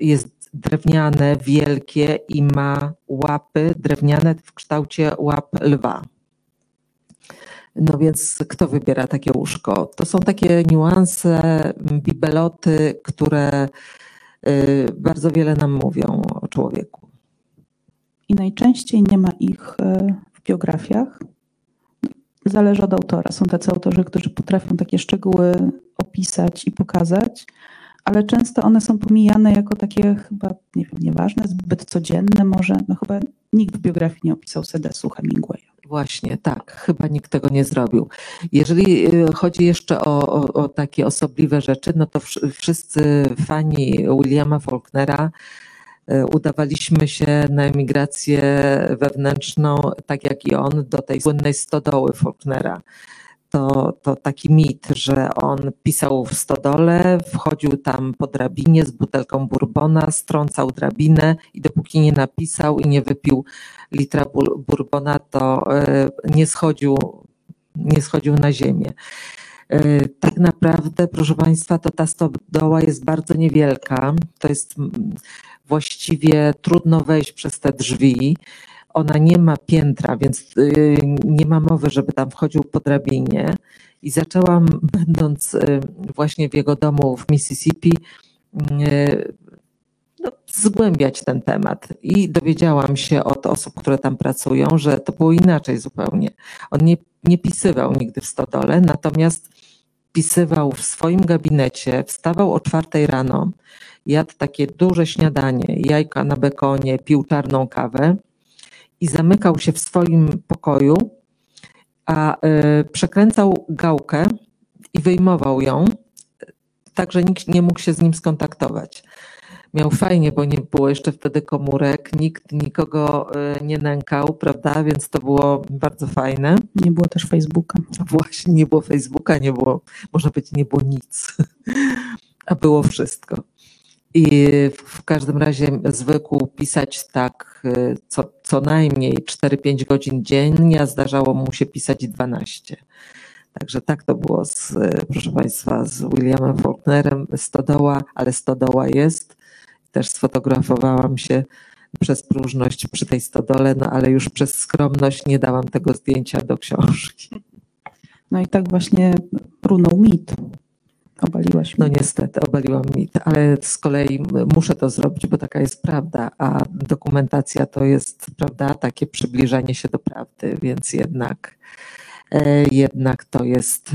jest drewniane, wielkie i ma łapy drewniane w kształcie łap lwa. No więc kto wybiera takie łóżko? To są takie niuanse, bibeloty, które y, bardzo wiele nam mówią o człowieku. I najczęściej nie ma ich y, w biografiach zależy od autora. Są tacy autorzy, którzy potrafią takie szczegóły opisać i pokazać, ale często one są pomijane jako takie chyba, nie wiem, nieważne, zbyt codzienne może. No chyba nikt w biografii nie opisał sedesu Hemingwaya. Właśnie, tak, chyba nikt tego nie zrobił. Jeżeli y, chodzi jeszcze o, o, o takie osobliwe rzeczy, no to wszyscy fani Williama Faulknera E, udawaliśmy się na emigrację wewnętrzną, tak jak i on, do tej słynnej stodoły Faulknera. To, to taki mit, że on pisał w stodole, wchodził tam po drabinie z butelką bourbona, strącał drabinę i dopóki nie napisał i nie wypił litra bourbona, to e, nie schodził, nie schodził na ziemię. E, tak naprawdę, proszę Państwa, to ta stodoła jest bardzo niewielka. To jest właściwie trudno wejść przez te drzwi. Ona nie ma piętra, więc y, nie ma mowy, żeby tam wchodził po drabinie. I zaczęłam, będąc y, właśnie w jego domu w Mississippi, y, no, zgłębiać ten temat i dowiedziałam się od osób, które tam pracują, że to było inaczej zupełnie. On nie, nie pisywał nigdy w stodole, natomiast pisywał w swoim gabinecie, wstawał o czwartej rano, jadł takie duże śniadanie, jajka na bekonie, pił czarną kawę i zamykał się w swoim pokoju, a y, przekręcał gałkę i wyjmował ją, tak że nikt nie mógł się z nim skontaktować. Miał fajnie, bo nie było jeszcze wtedy komórek, nikt nikogo y, nie nękał, prawda? Więc to było bardzo fajne. Nie było też Facebooka. Właśnie, nie było Facebooka, nie było, można powiedzieć, nie było nic, a było wszystko. I w każdym razie zwykł pisać tak y, co, co najmniej 4-5 godzin dziennie, a zdarzało mu się pisać 12. Także tak to było, z, proszę Państwa, z Williamem Faulknerem. Stodoła, ale stodoła jest. Też sfotografowałam się przez próżność przy tej stodole, no ale już przez skromność nie dałam tego zdjęcia do książki. No i tak właśnie runął mit Obaliłaś No mnie. niestety, obaliłam mit, ale z kolei muszę to zrobić, bo taka jest prawda, a dokumentacja to jest, prawda, takie przybliżenie się do prawdy, więc jednak, jednak to jest,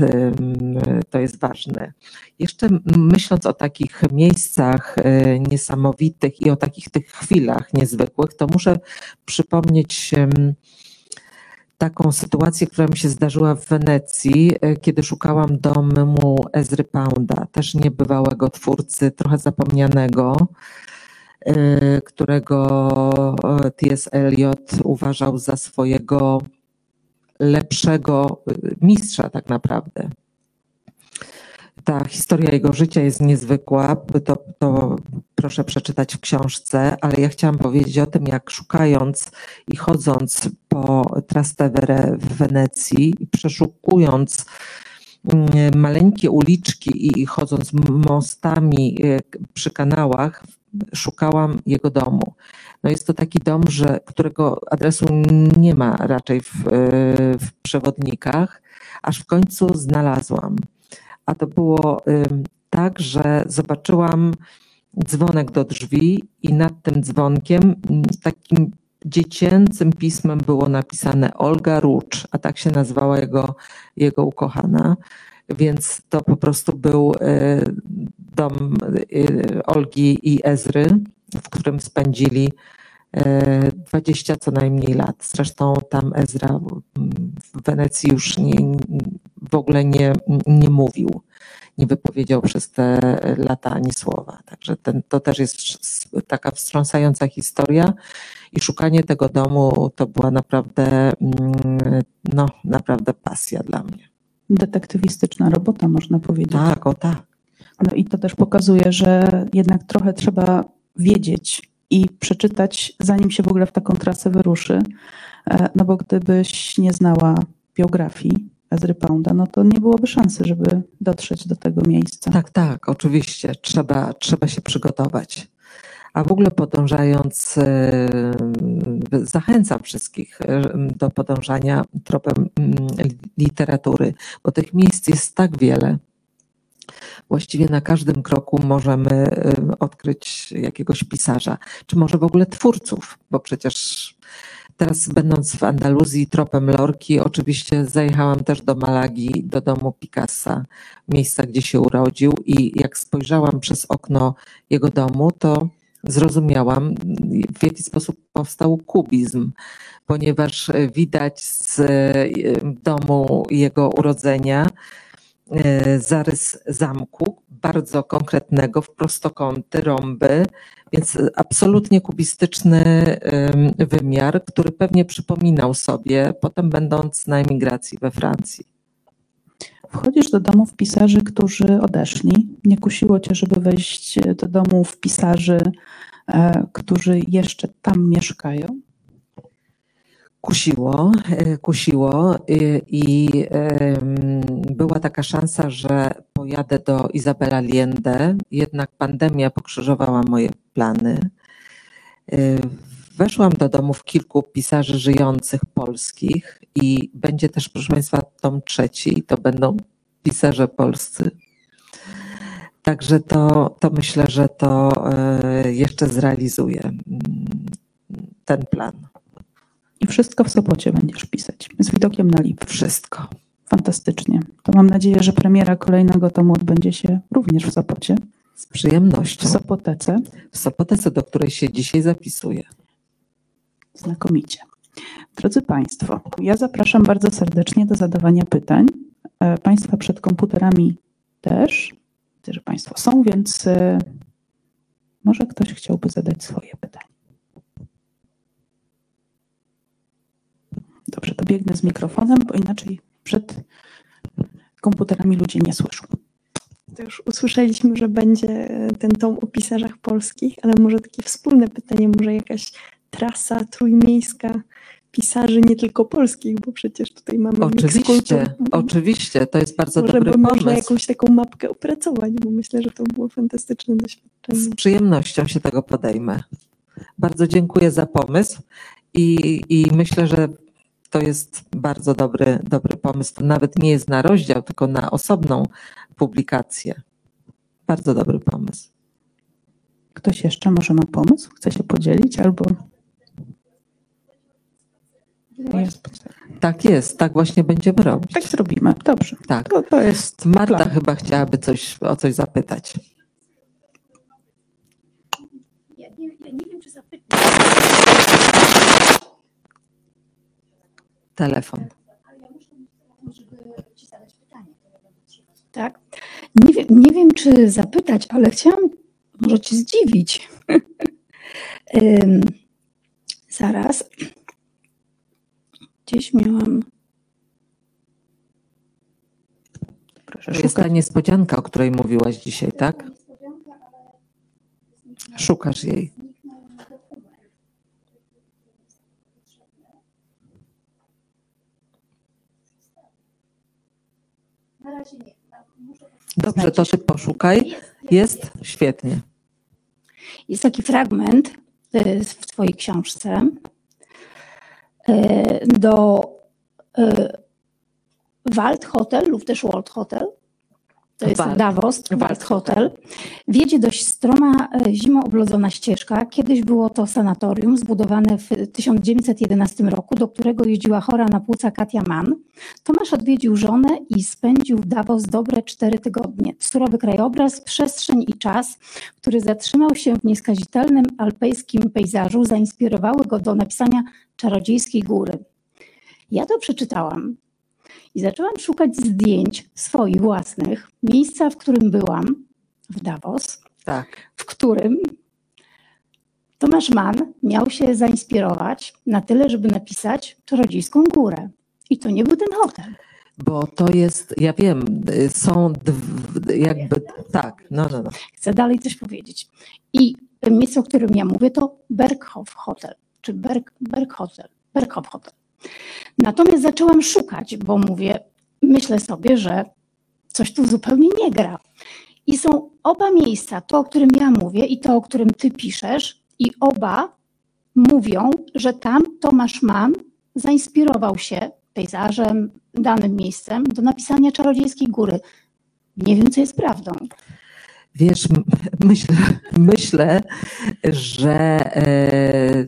to jest ważne. Jeszcze myśląc o takich miejscach e, niesamowitych i o takich tych chwilach niezwykłych, to muszę przypomnieć taką sytuację, która mi się zdarzyła w Wenecji, e, kiedy szukałam domu Ezry Pounda, też niebywałego twórcy, trochę zapomnianego, e, którego e, T.S. Eliot uważał za swojego lepszego e, mistrza tak naprawdę. Ta historia jego życia jest niezwykła, to, to proszę przeczytać w książce, ale ja chciałam powiedzieć o tym, jak szukając i chodząc po Trastevere w Wenecji przeszukując maleńkie uliczki i- chodząc mostami e, przy kanałach, szukałam jego domu. No jest to taki dom, że, którego adresu nie ma raczej w, e, w przewodnikach, aż w końcu znalazłam. A to było tak, że zobaczyłam dzwonek do drzwi i nad tym dzwonkiem takim dziecięcym pismem było napisane Olga Rucz, a tak się nazywała jego, jego ukochana. Więc to po prostu był y, dom y, Olgi i Ezry, w którym spędzili y, 20 co najmniej lat. Zresztą tam Ezra w Wenecji już nie, w ogóle nie, nie mówił, nie wypowiedział przez te lata ani słowa. Także ten, to też jest taka wstrząsająca historia i szukanie tego domu to była naprawdę, mm, no, naprawdę pasja dla mnie. Detektywistyczna robota, można powiedzieć. Tak, o tak. No i to też pokazuje, że jednak trochę trzeba wiedzieć i przeczytać, zanim się w ogóle w taką trasę wyruszy. E, No bo gdybyś nie znała biografii Ezry Pounda, no to nie byłoby szansy, żeby dotrzeć do tego miejsca. Tak, tak, oczywiście. Trzeba, trzeba się przygotować. A w ogóle podążając, e, zachęcam wszystkich e, do podążania tropem mm, literatury, bo tych miejsc jest tak wiele. Właściwie na każdym kroku możemy e, odkryć jakiegoś pisarza, czy może w ogóle twórców, bo przecież teraz będąc w Andaluzji tropem Lorki, oczywiście zajechałam też do Malagi, do domu Picassa, miejsca, gdzie się urodził. I jak spojrzałam przez okno jego domu, to zrozumiałam, w jaki sposób powstał kubizm, ponieważ widać z e, domu jego urodzenia zarys zamku, bardzo konkretnego, w prostokąty, rąby, więc absolutnie kubistyczny wymiar, który pewnie przypominał sobie, potem będąc na emigracji we Francji. Wchodzisz do domów pisarzy, którzy odeszli. Nie kusiło cię, żeby wejść do domów pisarzy, e, którzy jeszcze tam mieszkają? Kusiło, e, kusiło i, i była taka szansa, że pojadę do Izabela Allende, jednak pandemia pokrzyżowała moje plany. E, Weszłam do domów kilku pisarzy żyjących polskich i będzie też, proszę Państwa, tom trzeci i to będą pisarze polscy. Także to, to myślę, że to e, jeszcze zrealizuję mm, ten plan. I wszystko w Sopocie będziesz pisać, z widokiem na Lipę. Wszystko. Fantastycznie. To mam nadzieję, że premiera kolejnego tomu odbędzie się również w Sopocie, Z przyjemnością. w Sopotece. W Sopotece, do której się dzisiaj zapisuję. Znakomicie. Drodzy Państwo, ja zapraszam bardzo serdecznie do zadawania pytań. E, Państwa przed komputerami też. Widzę, że Państwo są, więc e, może ktoś chciałby zadać swoje pytanie. Dobrze, to biegnę z mikrofonem, bo inaczej przed komputerami ludzie nie słyszą. To już usłyszeliśmy, że będzie ten tom o pisarzach polskich, ale może takie wspólne pytanie, może jakaś trasa trójmiejska pisarzy nie tylko polskich, bo przecież tutaj mamy Oczywiście, oczywiście, to jest bardzo może dobry by można pomysł. jakąś taką mapkę opracować, bo myślę, że to było fantastyczne doświadczenie. Z przyjemnością się tego podejmę. Bardzo dziękuję za pomysł i, i myślę, że to jest bardzo dobry, dobry pomysł. To nawet nie jest na rozdział, tylko na osobną publikację. Bardzo dobry pomysł. Ktoś jeszcze może ma pomysł? Chce się podzielić albo... Jest. Tak jest, tak właśnie będziemy robić. Tak zrobimy. Dobrze. Tak. To, to jest Marta plan. chyba chciałaby coś, o coś zapytać. Ja nie, ja nie wiem, czy zapytać, Telefon. ale ja muszę mieć telefon, żeby ci zadać pytanie. to ja będę trzymać. Tak? Nie wiem, nie wiem, czy zapytać, ale chciałam może cię zdziwić. Zaraz. Gdzieś miałam. Proszę jest ta niespodzianka, o której mówiłaś dzisiaj, tak? Szukasz jej. Na razie nie. Muszę Dobrze, to ty poszukaj. Jest? Świetnie. Jest taki fragment y, w Twojej książce y, do y, Wald Hotel lub też World Hotel. To jest. Davos, Wald Hotel. Wiedzie dość stroma, y, zimą oblodzona ścieżka. Kiedyś było to sanatorium zbudowane w 1911 roku, do którego jeździła chora na płuca Katia Mann. Tomasz odwiedził żonę i spędził w Davos dobre cztery tygodnie. Surowy krajobraz, przestrzeń i czas który zatrzymał się w nieskazitelnym alpejskim pejzażu, zainspirowały go do napisania Czarodziejskiej Góry. Ja to przeczytałam i zaczęłam szukać zdjęć swoich własnych, miejsca, w którym byłam, w Davos, Tak. w którym Tomasz Mann miał się zainspirować na tyle, żeby napisać Czarodziejską Górę. I to nie był ten hotel. Bo to jest, ja wiem, są jakby, tak, no, no, no. chcę dalej coś powiedzieć. I miejsce, o którym ja mówię, to Berghof Hotel, czy Berg, Berg Hotel, Berghof Hotel. Natomiast zaczęłam szukać, bo mówię, myślę sobie, że coś tu zupełnie nie gra. I są oba miejsca, to, o którym ja mówię i to, o którym ty piszesz, i oba mówią, że tam Tomasz Mann zainspirował się pejzażem, danym miejscem do napisania Czarodziejskiej Góry. Nie wiem, co jest prawdą. Wiesz, myślę, myślę że e,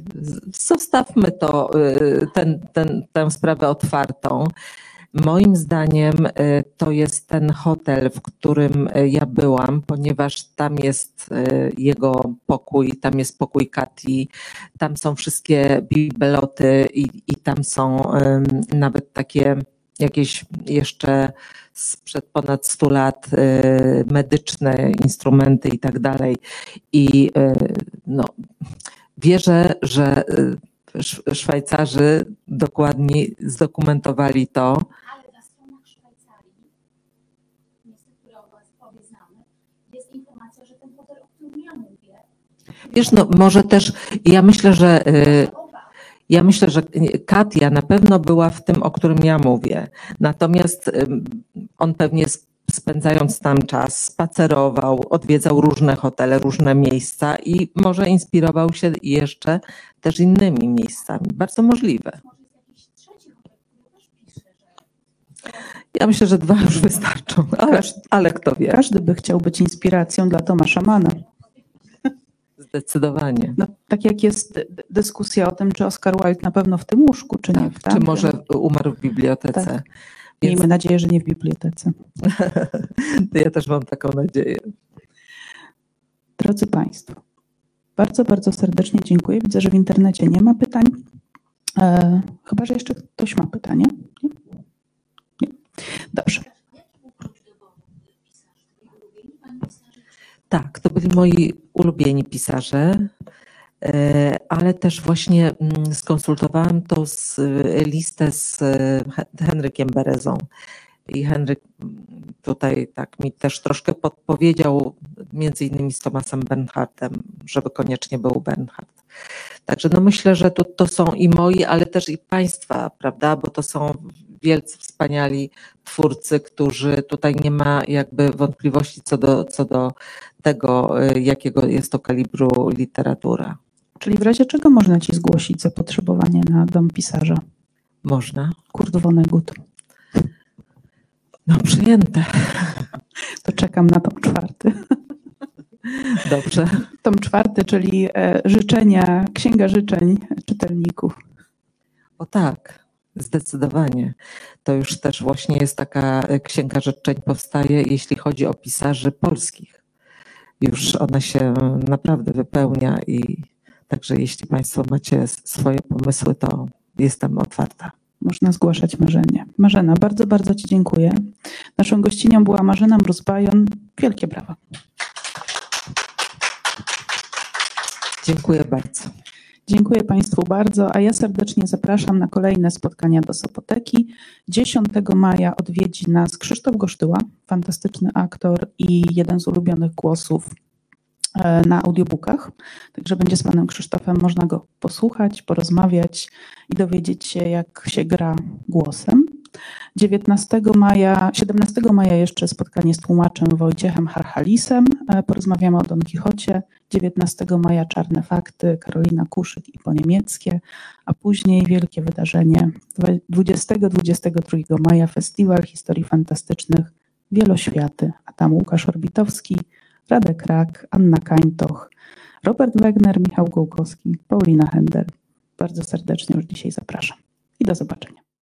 zostawmy to, e, ten, ten, tę sprawę otwartą. Moim zdaniem e, to jest ten hotel, w którym ja byłam, ponieważ tam jest jego pokój, tam jest pokój Kati, tam są wszystkie bibeloty i, i tam są nawet takie jakieś jeszcze sprzed ponad 100 lat e, medyczne instrumenty i tak dalej. I e, no, wierzę, że Sz- Szwajcarzy dokładnie zdokumentowali to. Ale na stronach Szwajcarii, które obie znamy, jest informacja, że ten hotel, o którym ja mówię, Wiesz, no może też, ja myślę, że Ja myślę, że Katia na pewno była w tym, o którym ja mówię. Natomiast on pewnie sp- spędzając tam czas, spacerował, odwiedzał różne hotele, różne miejsca i może inspirował się jeszcze też innymi miejscami. Bardzo możliwe. Ja myślę, że dwa już wystarczą, ale, ale kto wie. Każdy by chciał być inspiracją dla Tomasza Mana. Zdecydowanie. No, tak jak jest dy- dyskusja o tym, czy Oscar Wilde na pewno w tym łóżku, czy nie. Tak, w czy może umarł w bibliotece. Tak. Więc Miejmy nadzieję, że nie w bibliotece. ja też mam taką nadzieję. Drodzy Państwo, bardzo, bardzo serdecznie dziękuję. Widzę, że w internecie nie ma pytań. E, chyba, że jeszcze ktoś ma pytanie. Nie? Nie. Dobrze. Tak, to byli moi ulubieni pisarze, e, ale też właśnie mm, skonsultowałam to z e, listę z e, He- Henrykiem Berezą. I Henryk mm, tutaj tak mi też troszkę podpowiedział, między innymi z Tomasem Bernhardtem, żeby koniecznie był Bernhard. Także no myślę, że to, to są i moi, ale też i Państwa, prawda, bo to są wielcy, wspaniali twórcy, którzy tutaj nie ma jakby wątpliwości co do, co do tego, y, jakiego jest to kalibru literatura. Czyli w razie czego można Ci zgłosić zapotrzebowanie na dom pisarza? Można? Kurt Vonnegut. No przyjęte. To czekam na tom czwarty. Dobrze. Tom czwarty, czyli e, życzenia, księga życzeń czytelników. O tak, zdecydowanie. To już też właśnie jest taka e, księga życzeń powstaje, jeśli chodzi o pisarzy polskich. Już ona się naprawdę wypełnia i także jeśli Państwo macie swoje pomysły, to jestem otwarta. Można zgłaszać marzenie. Marzena, bardzo, bardzo Ci dziękuję. Naszą gościnią była Marzena Mróz-Bajon. Wielkie brawa. Dziękuję bardzo. Dziękuję Państwu bardzo, a ja serdecznie zapraszam na kolejne spotkania do Sopoteki. 10 maja odwiedzi nas Krzysztof Gosztyła, fantastyczny aktor i jeden z ulubionych głosów e, na audiobookach. Także będzie z Panem Krzysztofem można go posłuchać, porozmawiać i dowiedzieć się, jak się gra głosem. 19 maja, 17 maja jeszcze spotkanie z tłumaczem Wojciechem Harhalisem. E, Porozmawiamy o Don Kichocie. 19 maja Czarne Fakty, Karolina Kuszyk i po niemieckie, a później wielkie wydarzenie 20-22 maja Festiwal Historii Fantastycznych Wieloświaty, a tam Łukasz Orbitowski, Radek Rak, Anna Kańtoch, Robert Wegner, Michał Gołkowski, Paulina Hender. Bardzo serdecznie już dzisiaj zapraszam i do zobaczenia.